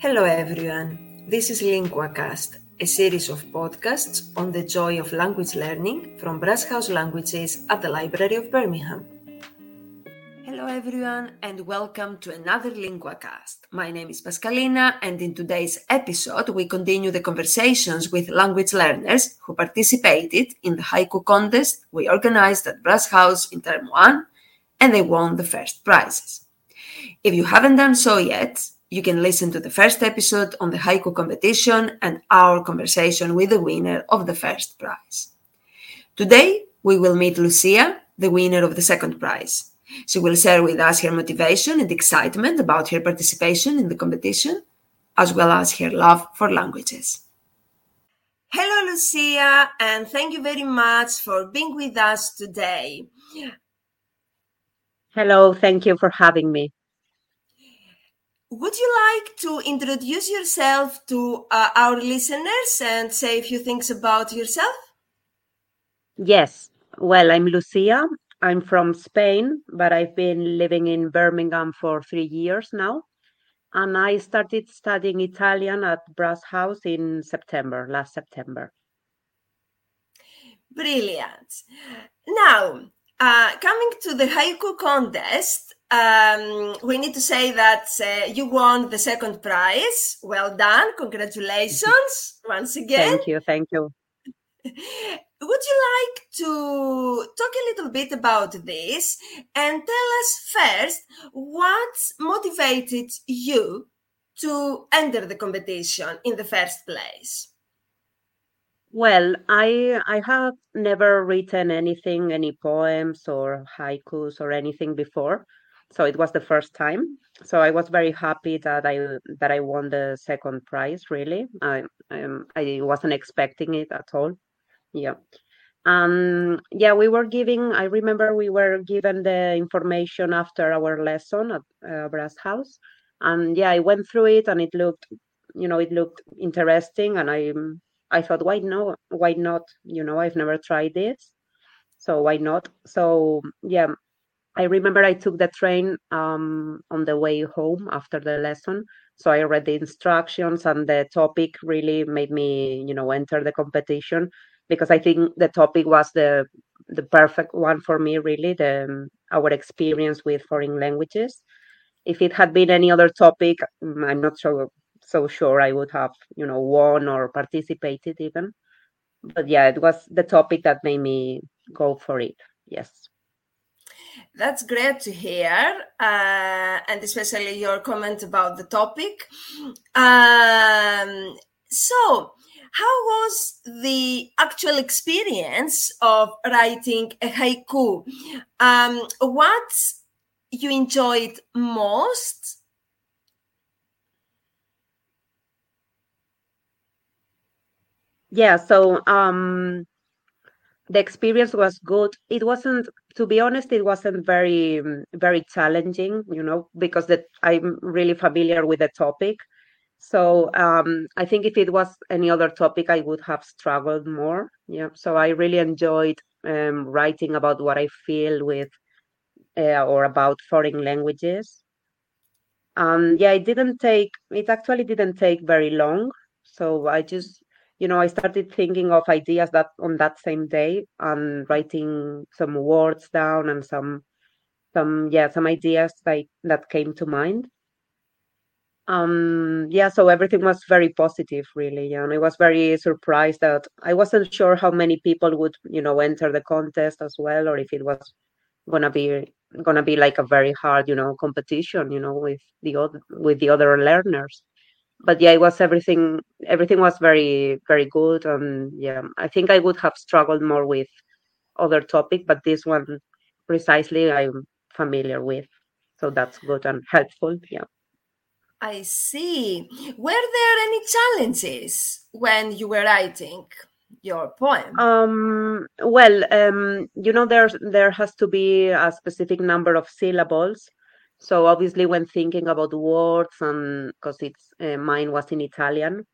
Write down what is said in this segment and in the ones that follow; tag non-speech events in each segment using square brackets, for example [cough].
Hello, everyone. This is LinguaCast, a series of podcasts on the joy of language learning from Brass House Languages at the Library of Birmingham. Hello, everyone, and welcome to another LinguaCast. My name is Paschalina, and in today's episode, we continue the conversations with language learners who participated in the haiku contest we organized at Brass House in Term 1, and they won the first prizes. If you haven't done so yet, you can listen to the first episode on the haiku competition and our conversation with the winner of the first prize. Today, we will meet Lucia, the winner of the second prize. She will share with us her motivation and excitement about her participation in the competition, as well as her love for languages. Hello, Lucia, and thank you very much for being with us today. Hello, thank you for having me. Would you like to introduce yourself to uh, our listeners and say a few things about yourself? Yes. Well, I'm Lucia. I'm from Spain, but I've been living in Birmingham for three years now. And I started studying Italian at Brass House in September, last September. Brilliant. Now, uh, coming to the haiku contest, um, we need to say that uh, you won the second prize. Well done. Congratulations [laughs] once again. Thank you. Thank you. [laughs] Would you like to talk a little bit about this and tell us first what motivated you to enter the competition in the first place? Well, I I have never written anything, any poems or haikus or anything before so it was the first time. So i was very happy that i that i won the second prize really. I um, i wasn't expecting it at all. Yeah. Um yeah we were giving i remember we were given the information after our lesson at uh, brass house and yeah i went through it and it looked you know it looked interesting and i i thought why no why not you know i've never tried this so why not so yeah I remember I took the train um, on the way home after the lesson. So I read the instructions, and the topic really made me, you know, enter the competition because I think the topic was the the perfect one for me. Really, the um, our experience with foreign languages. If it had been any other topic, mm, I'm not so so sure I would have, you know, won or participated even. But yeah, it was the topic that made me go for it. Yes. That's great to hear, uh, and especially your comment about the topic. Um, so, how was the actual experience of writing a haiku? Um, what you enjoyed most? Yeah, so um, the experience was good. It wasn't, to be honest, it wasn't very very challenging, you know, because that I'm really familiar with the topic. So um, I think if it was any other topic, I would have struggled more. Yeah. So I really enjoyed um, writing about what I feel with uh, or about foreign languages. Um, yeah, it didn't take. It actually didn't take very long. So I just you know, I started thinking of ideas that on that same day and writing some words down and some some yeah some ideas like that came to mind. Um yeah so everything was very positive really yeah and i was very surprised that i wasn't sure how many people would you know enter the contest as well or if it was gonna be gonna be like a very hard you know competition you know with the other with the other learners but yeah, it was everything. Everything was very, very good, and yeah, I think I would have struggled more with other topic, but this one precisely I'm familiar with, so that's good and helpful. Yeah. I see. Were there any challenges when you were writing your poem? Um, well, um, you know, there's there has to be a specific number of syllables so obviously, when thinking about words, and because it's uh, mine was in Italian,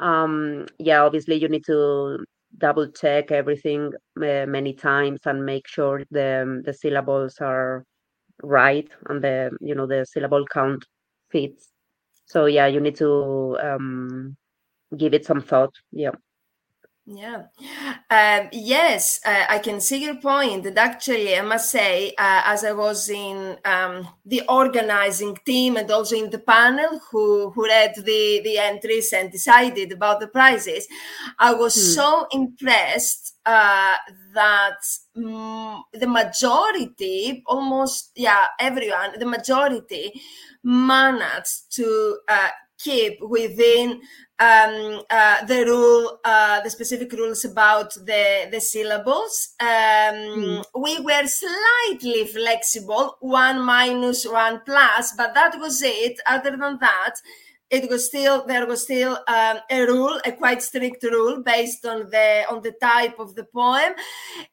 um, yeah, obviously you need to double check everything uh, many times and make sure the the syllables are right and the you know the syllable count fits. so yeah you need to um, give it some thought yeah yeah. Um, yes, uh, I can see your point. And actually, I must say, uh, as I was in um, the organizing team and also in the panel who, who read the, the entries and decided about the prizes, I was hmm. so impressed uh, that mm, the majority, almost, yeah, everyone, the majority managed to uh, keep within um, uh, the rule, uh, the specific rules about the, the syllables. Um, mm. We were slightly flexible, one minus, one plus, but that was it. Other than that, it was still there was still um, a rule, a quite strict rule based on the on the type of the poem,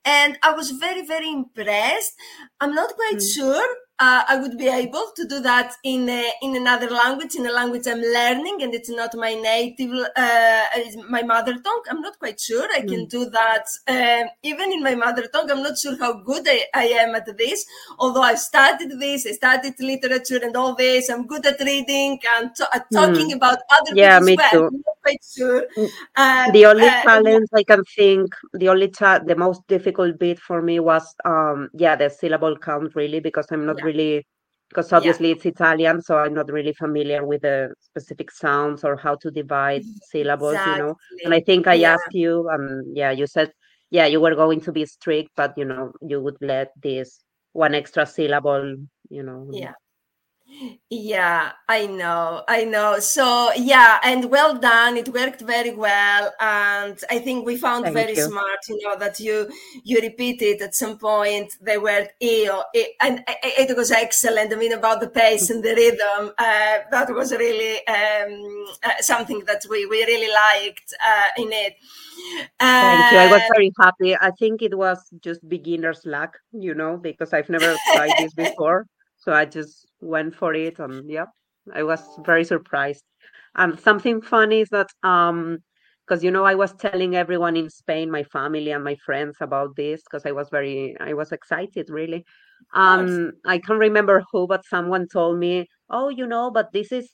and I was very very impressed. I'm not quite mm. sure uh, I would be able to do that in a, in another language, in a language I'm learning, and it's not my native, uh, my mother tongue. I'm not quite sure I can mm. do that uh, even in my mother tongue. I'm not sure how good I, I am at this. Although I studied this, I studied literature and all this. I'm good at reading and to- at talking mm. about other yeah, me well. Too. I'm not quite sure. Mm. the only uh, challenge I can think, the only cha- the most difficult bit for me was, um, yeah, the syllable count really because I'm not. Yeah really because obviously yeah. it's Italian, so I'm not really familiar with the specific sounds or how to divide syllables, exactly. you know. And I think I yeah. asked you, um, yeah, you said, yeah, you were going to be strict, but you know, you would let this one extra syllable, you know. Yeah. Yeah, I know, I know. So yeah, and well done. It worked very well, and I think we found Thank very you. smart. You know that you you repeated at some point the word "io," and it was excellent. I mean, about the pace and the rhythm, uh, that was really um, uh, something that we we really liked uh, in it. Thank you. I was very happy. I think it was just beginner's luck, you know, because I've never tried this [laughs] before. So I just went for it, and yeah, I was very surprised. And something funny is that um, because you know I was telling everyone in Spain, my family and my friends about this because I was very I was excited really. Um, I can't remember who, but someone told me, "Oh, you know, but this is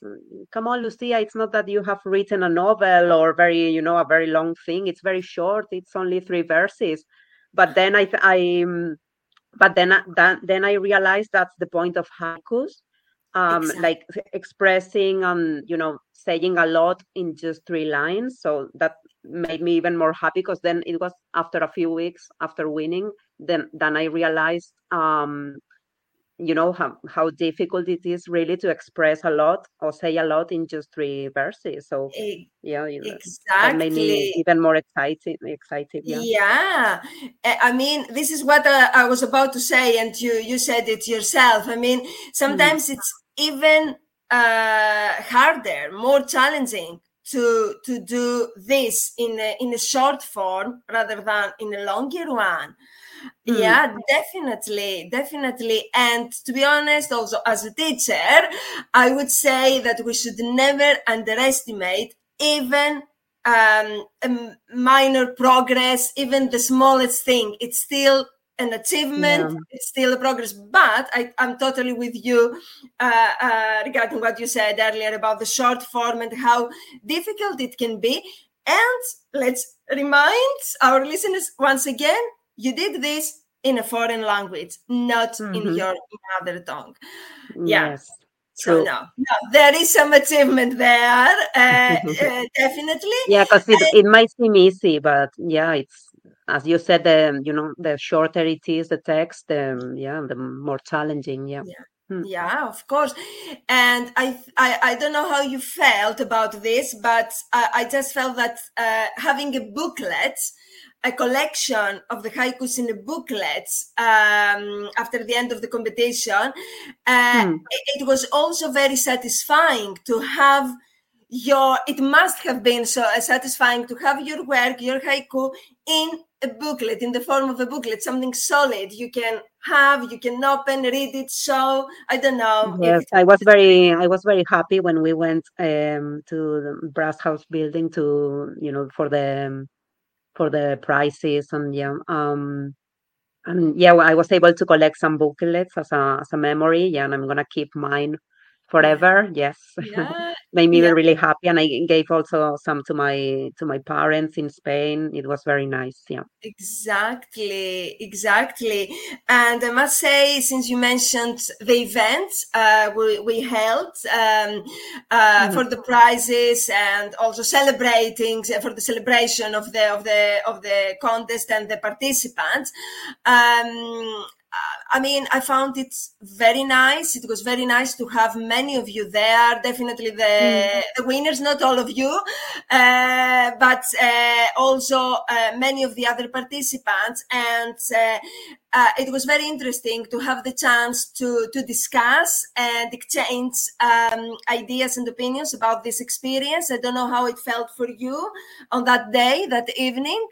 come on, Lucia. It's not that you have written a novel or very, you know, a very long thing. It's very short. It's only three verses." But then I I um, but then then, then I realized that's the point of haikus, um, exactly. like expressing um, you know, saying a lot in just three lines. So that made me even more happy because then it was after a few weeks after winning, then then I realized um you know how, how difficult it is really to express a lot or say a lot in just three verses. So yeah exactly that made me even more excited excited yeah. Yeah. I mean this is what uh, i was about to say and you you said it yourself. I mean sometimes mm. it's even uh, harder more challenging to to do this in a, in a short form rather than in a longer one Mm. Yeah, definitely, definitely. And to be honest, also as a teacher, I would say that we should never underestimate even um, minor progress, even the smallest thing. It's still an achievement yeah. it's still a progress but I, am totally with you uh, uh, regarding what you said earlier about the short form and how difficult it can be and let's remind our listeners once again you did this in a foreign language, not mm-hmm. in your mother tongue. Yeah. Yes. So no, no, there is some achievement there, uh, [laughs] uh, definitely. Yeah, because it, it might seem easy, but yeah, it's as you said, the you know the shorter it is the text, the yeah, the more challenging. Yeah. yeah. Hmm. Yeah, of course. And I, I, I don't know how you felt about this, but I, I just felt that uh, having a booklet a collection of the haikus in the booklets um, after the end of the competition. Uh, mm. it, it, was also very satisfying to have your, it must have been so uh, satisfying to have your work, your haiku in a booklet, in the form of a booklet, something solid you can have, you can open, read it. So I don't know. Yes, I was very, I was very happy when we went um, to the Brass House building to, you know, for the for the prices and yeah um and yeah i was able to collect some booklets as a as a memory yeah and i'm gonna keep mine forever. [laughs] Yes, yeah. [laughs] made me yeah. really happy, and I gave also some to my to my parents in Spain. It was very nice. Yeah, exactly, exactly. And I must say, since you mentioned the event uh, we we held um, uh, mm. for the prizes and also celebrating for the celebration of the of the of the contest and the participants. Um, I mean, I found it very nice. It was very nice to have many of you there. Definitely the, mm. the winners, not all of you, uh, but uh, also uh, many of the other participants. And uh, uh, it was very interesting to have the chance to, to discuss and exchange um, ideas and opinions about this experience. I don't know how it felt for you on that day, that evening.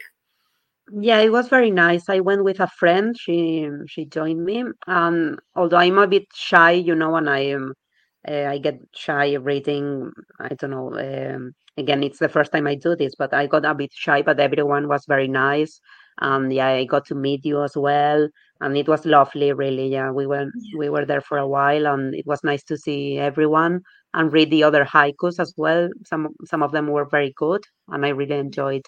Yeah, it was very nice. I went with a friend. She she joined me. Um, although I'm a bit shy, you know, and I am uh, I get shy reading. I don't know. Um, again, it's the first time I do this, but I got a bit shy. But everyone was very nice. and yeah, I got to meet you as well, and it was lovely. Really, yeah, we were yeah. we were there for a while, and it was nice to see everyone and read the other haikus as well. Some some of them were very good, and I really enjoyed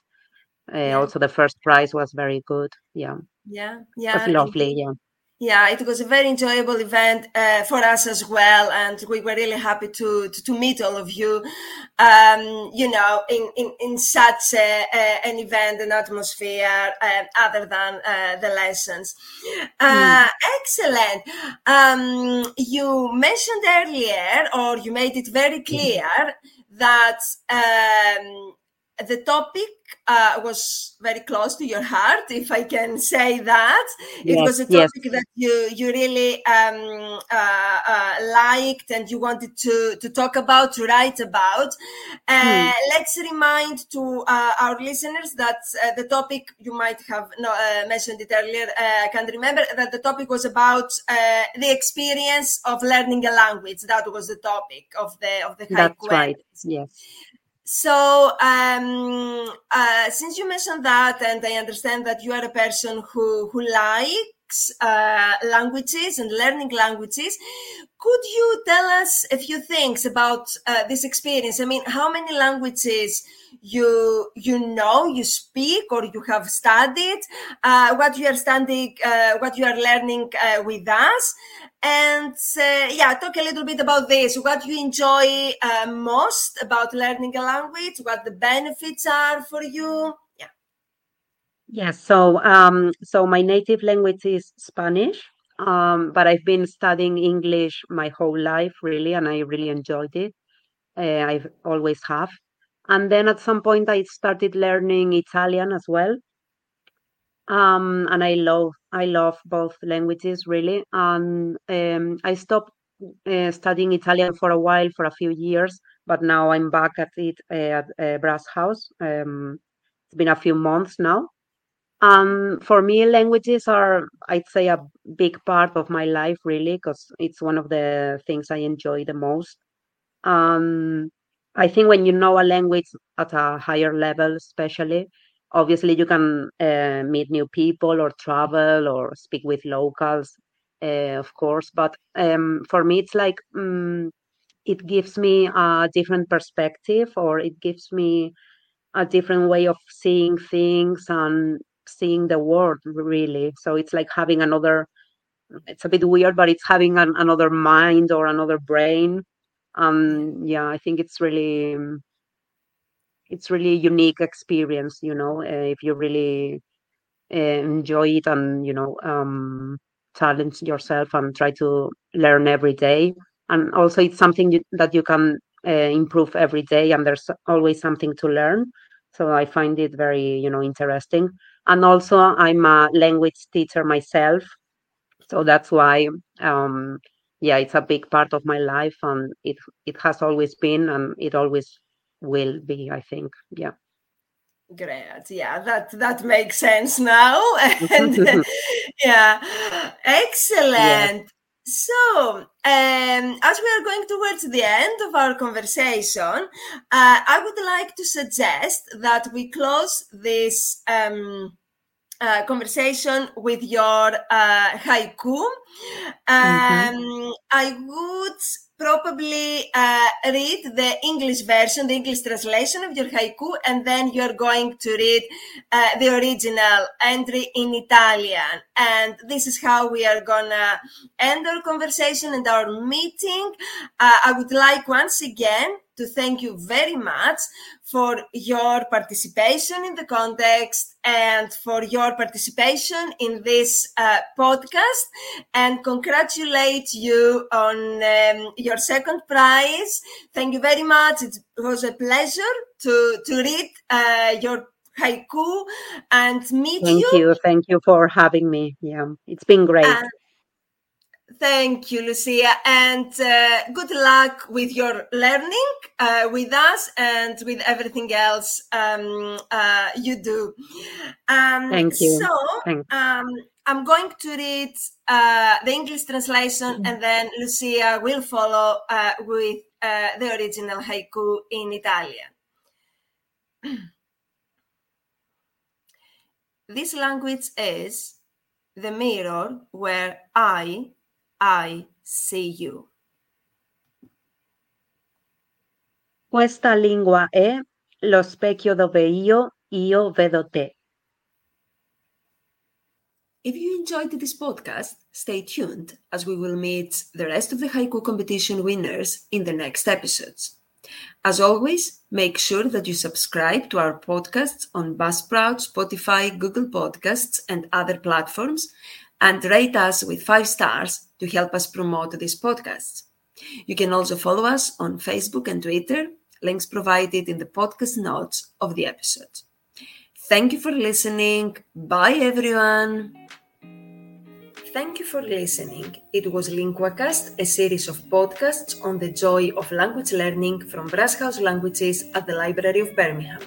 uh, yeah. Also, the first prize was very good. Yeah. Yeah. Yeah. It was lovely. Yeah. Yeah, it was a very enjoyable event uh, for us as well, and we were really happy to to, to meet all of you. Um, you know, in in, in such a, a, an event, an atmosphere, uh, other than uh, the lessons. Mm. Excellent. Um, you mentioned earlier, or you made it very mm-hmm. clear mm. that um, the topic uh, was very close to your heart, if I can say that. Yes, it was a topic yes. that you you really um, uh, uh, liked and you wanted to to talk about, to write about. Hmm. Let's remind to uh, our listeners that uh, the topic you might have no, uh, mentioned it earlier. I can't remember that the topic was about the experience of learning a language. That was the topic of the of the high That's right. Yes. So, um, uh, since you mentioned that, and I understand that you are a person who who likes uh, languages and learning languages, could you tell us a few things about uh, this experience? I mean, how many languages you you know, you speak, or you have studied? Uh, what you are studying, uh, what you are learning uh, with us, and uh, yeah, talk a little bit about this. What you enjoy most about learning a language? What the benefits are for you? Yeah. Yes. So, um, so my native language is Spanish, um, but I've been studying English my whole life, really, and I really enjoyed it. Uh, I've always have. And then at some point, I started learning Italian as well um, and I love I love both languages really. And um, I stopped uh, studying Italian for a while, for a few years, but now I'm back at it uh, at Brass House. Um, it's been a few months now. Um, for me, languages are, I'd say, a big part of my life, really, because it's one of the things I enjoy the most. Um, I think when you know a language at a higher level, especially, obviously you can uh, meet new people or travel or speak with locals uh, of course but um, for me it's like um, it gives me a different perspective or it gives me a different way of seeing things and seeing the world really. So it's like having another it's a bit weird but it's having an, another mind or another brain. Um yeah i think it's really it's really unique experience you know uh, if you really uh, enjoy it and you know um, challenge yourself and try to learn every day. And also it's something you, that you can uh, improve every day and there's always something to learn. So i find it very you know interesting and also i'm a language teacher myself so that's why um yeah it's a big part of my life and it it has always been and it always will be i think yeah. Great yeah that that makes sense now [laughs] and [laughs] yeah. Excellent. Yeah. So, um, as we are going towards the end of our conversation, uh, I would like to suggest that we close this um, uh, conversation with your uh, haiku. Mm-hmm. Um, mm-hmm. I would probably uh, read the English version, the English translation of your haiku, and then you're going to read uh, the original entry in Italian. And this is how we are gonna end our conversation and our meeting. Uh, I would like once again to thank you very much for your participation in the context and for your participation in this uh, podcast and congratulate you on um, your second prize. Thank you very much. It was a pleasure to, to read uh, your haiku and meet Thank you. Thank you. Thank you for having me. Yeah, it's been great. And Thank you, Lucia, and uh, good luck with your learning uh, with us and with everything else um, uh, you do. Um, Thank you. So, um, I'm going to read uh, the English translation, Mm-hmm. and then Lucia will follow uh, with uh, the original haiku in Italian. [clears throat] this language is the mirror where I I see you. Questa lingua è lo specchio dove io, io vedo te. If you enjoyed this podcast, stay tuned as we will meet the rest of the haiku competition winners in the next episodes. As always, make sure that you subscribe to our podcasts on Buzzsprout, Spotify, Google Podcasts, and other platforms, and rate us with five stars to help us promote this podcast. You can also follow us on Facebook and Twitter, links provided in the podcast notes of the episode. Thank you for listening. Bye, everyone. Thank you for listening. It was LinguaCast, a series of podcasts on the joy of language learning from Brass House Languages at the Library of Birmingham.